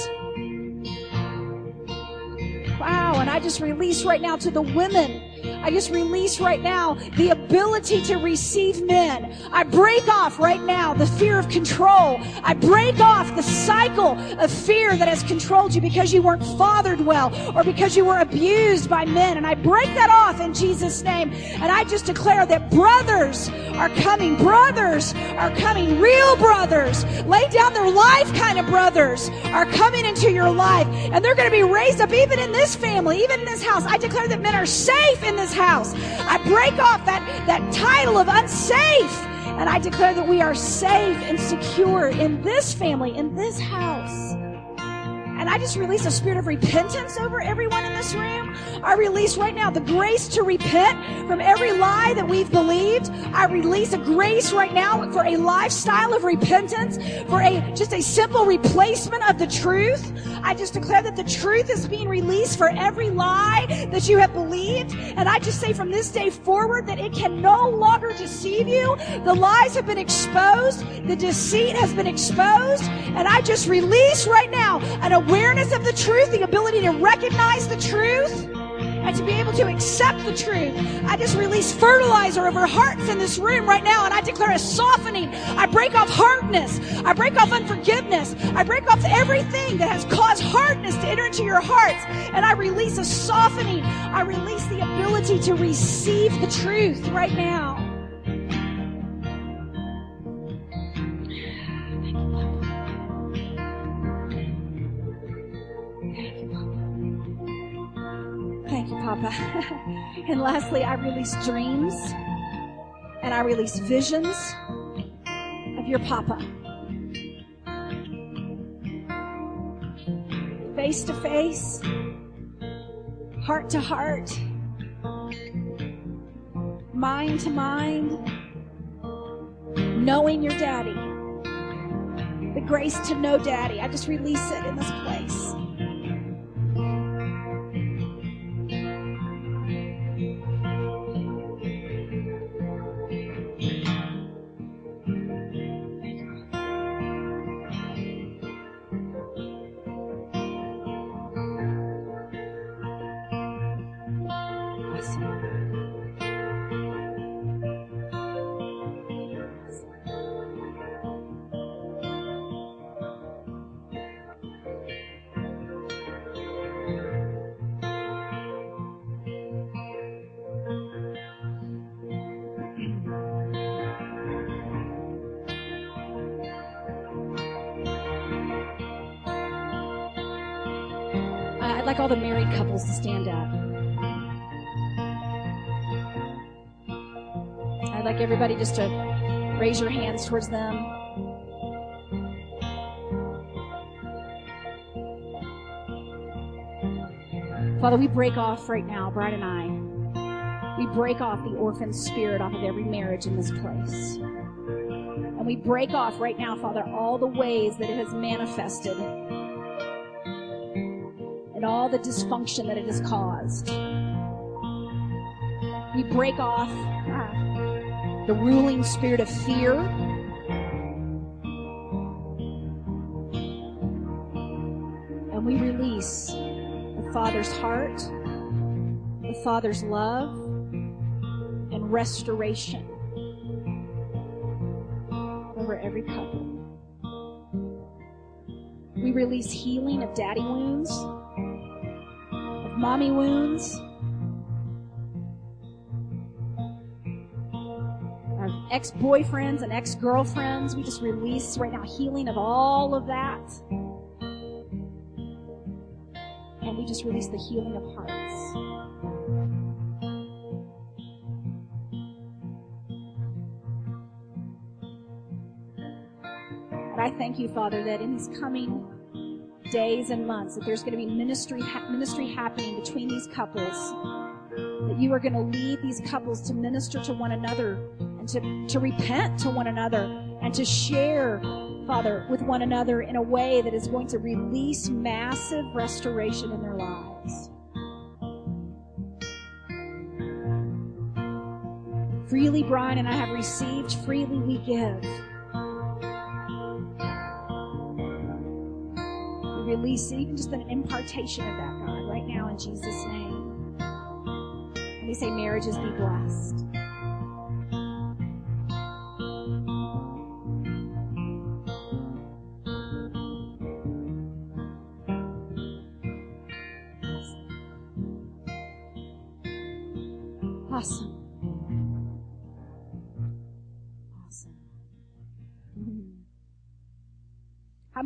Wow. And I just release right now to the women I just release right now the ability to receive men. I break off right now the fear of control. I break off the cycle of fear that has controlled you because you weren't fathered well or because you were abused by men. And I break that off in Jesus' name. And I just declare that brothers are coming. Brothers are coming. Real brothers. Lay down their life kind of brothers are coming into your life. And they're going to be raised up even in this family, even in this house. I declare that men are safe in this house. I break off that, that title of unsafe. And I declare that we are safe and secure in this family, in this house. And I just release a spirit of repentance over everyone in this room. I release right now the grace to repent from every lie that we've believed. I release a grace right now for a lifestyle of repentance, for a just a simple replacement of the truth. I just declare that the truth is being released for every lie that you have believed. And I just say from this day forward that it can no longer deceive you. The lies have been exposed. The deceit has been exposed. And I just release right now an awareness of the truth, the ability to recognize the truth, and to be able to accept the truth. I just release fertilizer over hearts in this room right now, and I declare a softening. I break off hardness. I break off unforgiveness. I break off everything that has caused hardness to enter into your hearts, and I release a softening. I release the ability to receive the truth right now. Papa. and lastly, I release dreams and I release visions of your Papa. Face to face, heart to heart, mind to mind, knowing your daddy. The grace to know daddy. I just release it in this place. Couples to stand up. I'd like everybody just to raise your hands towards them. Father, we break off right now, Brad and I. We break off the orphan spirit off of every marriage in this place. And we break off right now, Father, all the ways that it has manifested all the dysfunction that it has caused. We break off uh, the ruling spirit of fear. And we release the Father's heart, the Father's love, and restoration over every couple. We release healing of daddy wounds mommy wounds. ex boyfriends and ex girlfriends. We just release right now healing of all of that. And we just release the healing of hearts. And I thank you, Father, that in these coming days and months, that there's going to be ministry, ministry happening between these couples. That you are going to lead these couples to minister to one another and to, to repent to one another and to share, Father, with one another in a way that is going to release massive restoration in their lives. Freely, Brian and I have received, freely we give. Release even just an impartation of that, God, right now in Jesus' name. And we say, marriages be blessed.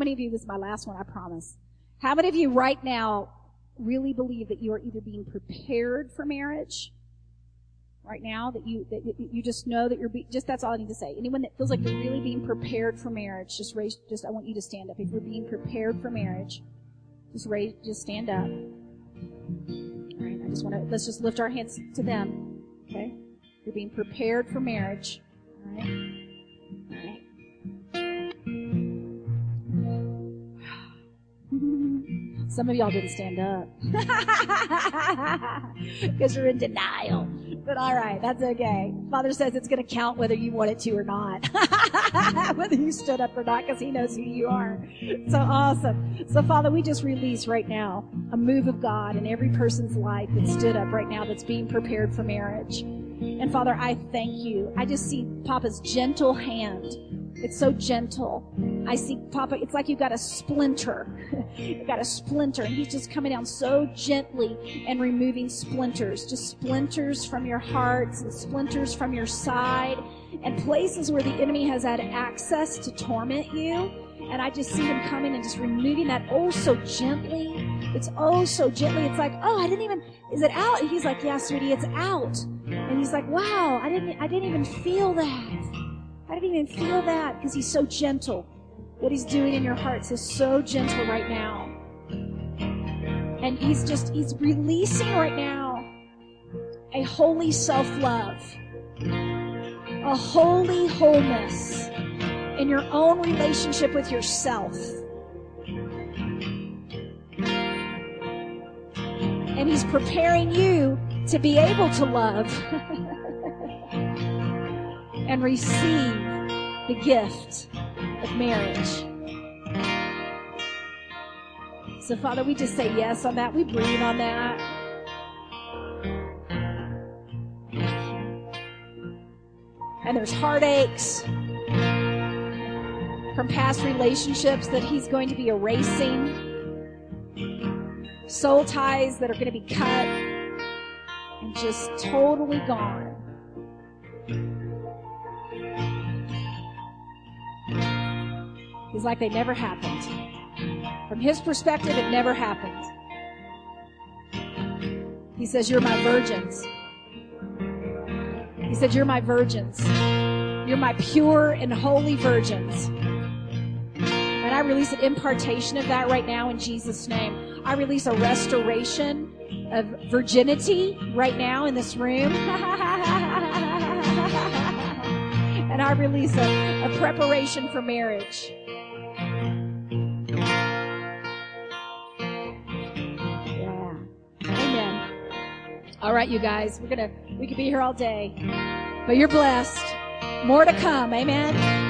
Many of you, this is my last one, I promise. How many of you right now really believe that you are either being prepared for marriage right now that you that you just know that you're be, just that's all I need to say. Anyone that feels like you're really being prepared for marriage, just raise just I want you to stand up. If you're being prepared for marriage, just raise just stand up. All right, I just want to let's just lift our hands to them. Okay? You're being prepared for marriage. All right? Some of y'all didn't stand up because you're in denial. But all right, that's okay. Father says it's going to count whether you want it to or not, whether you stood up or not, because He knows who you are. So awesome. So Father, we just release right now a move of God in every person's life that stood up right now that's being prepared for marriage. And Father, I thank you. I just see Papa's gentle hand it's so gentle. I see Papa, it's like you've got a splinter. you've got a splinter, and he's just coming down so gently and removing splinters. Just splinters from your hearts and splinters from your side and places where the enemy has had access to torment you. And I just see him coming and just removing that oh so gently. It's oh so gently. It's like, oh, I didn't even, is it out? And he's like, yeah, sweetie, it's out. And he's like, wow, I didn't, I didn't even feel that. I didn't even feel that because he's so gentle. What he's doing in your hearts is so gentle right now. And he's just, he's releasing right now a holy self love, a holy wholeness in your own relationship with yourself. And he's preparing you to be able to love. and receive the gift of marriage. So, Father, we just say yes on that. We breathe on that. And there's heartaches from past relationships that He's going to be erasing, soul ties that are going to be cut and just totally gone. He's like they never happened. From his perspective, it never happened. He says, You're my virgins. He said, You're my virgins. You're my pure and holy virgins. And I release an impartation of that right now in Jesus' name. I release a restoration of virginity right now in this room. and I release a, a preparation for marriage. All right, you guys, we're gonna we could be here all day, but you're blessed. More to come. Amen.